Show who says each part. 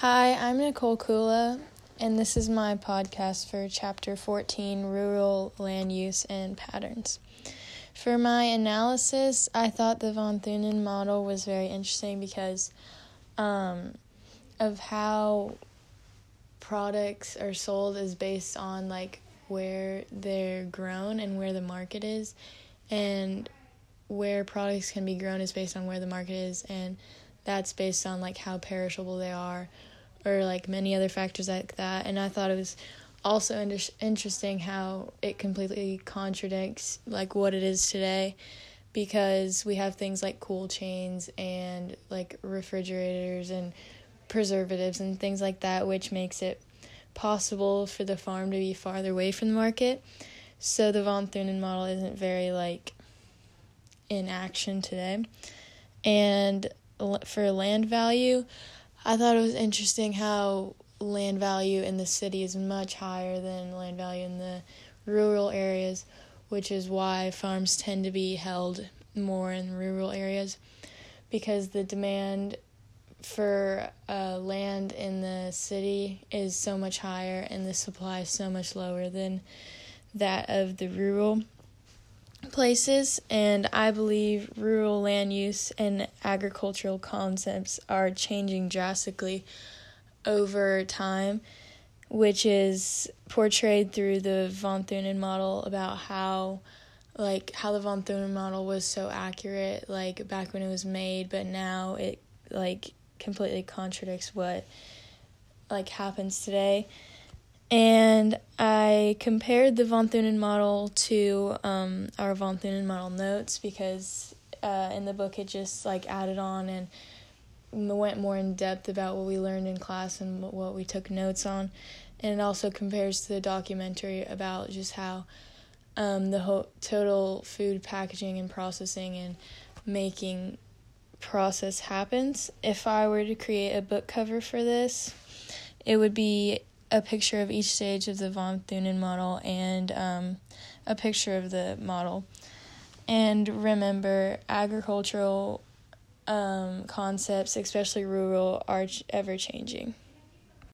Speaker 1: Hi, I'm Nicole Kula, and this is my podcast for Chapter 14 Rural Land Use and Patterns. For my analysis, I thought the von Thunen model was very interesting because um, of how products are sold is based on like where they're grown and where the market is, and where products can be grown is based on where the market is, and that's based on like how perishable they are or like many other factors like that. And i thought it was also inter- interesting how it completely contradicts like what it is today because we have things like cool chains and like refrigerators and preservatives and things like that which makes it possible for the farm to be farther away from the market. So the von thunen model isn't very like in action today. And for land value, I thought it was interesting how land value in the city is much higher than land value in the rural areas, which is why farms tend to be held more in rural areas because the demand for uh, land in the city is so much higher and the supply is so much lower than that of the rural places, and I believe rural land use and agricultural concepts are changing drastically over time, which is portrayed through the von Thunen model about how like how the von Thunen model was so accurate like back when it was made, but now it like completely contradicts what like happens today. And I compared the von Thunen model to um, our von Thunen model notes because uh, in the book it just like added on and went more in depth about what we learned in class and what we took notes on, and it also compares to the documentary about just how um, the whole total food packaging and processing and making process happens. If I were to create a book cover for this, it would be a picture of each stage of the von Thunen model and um, a picture of the model. And remember, agricultural um, concepts, especially rural, are ever changing.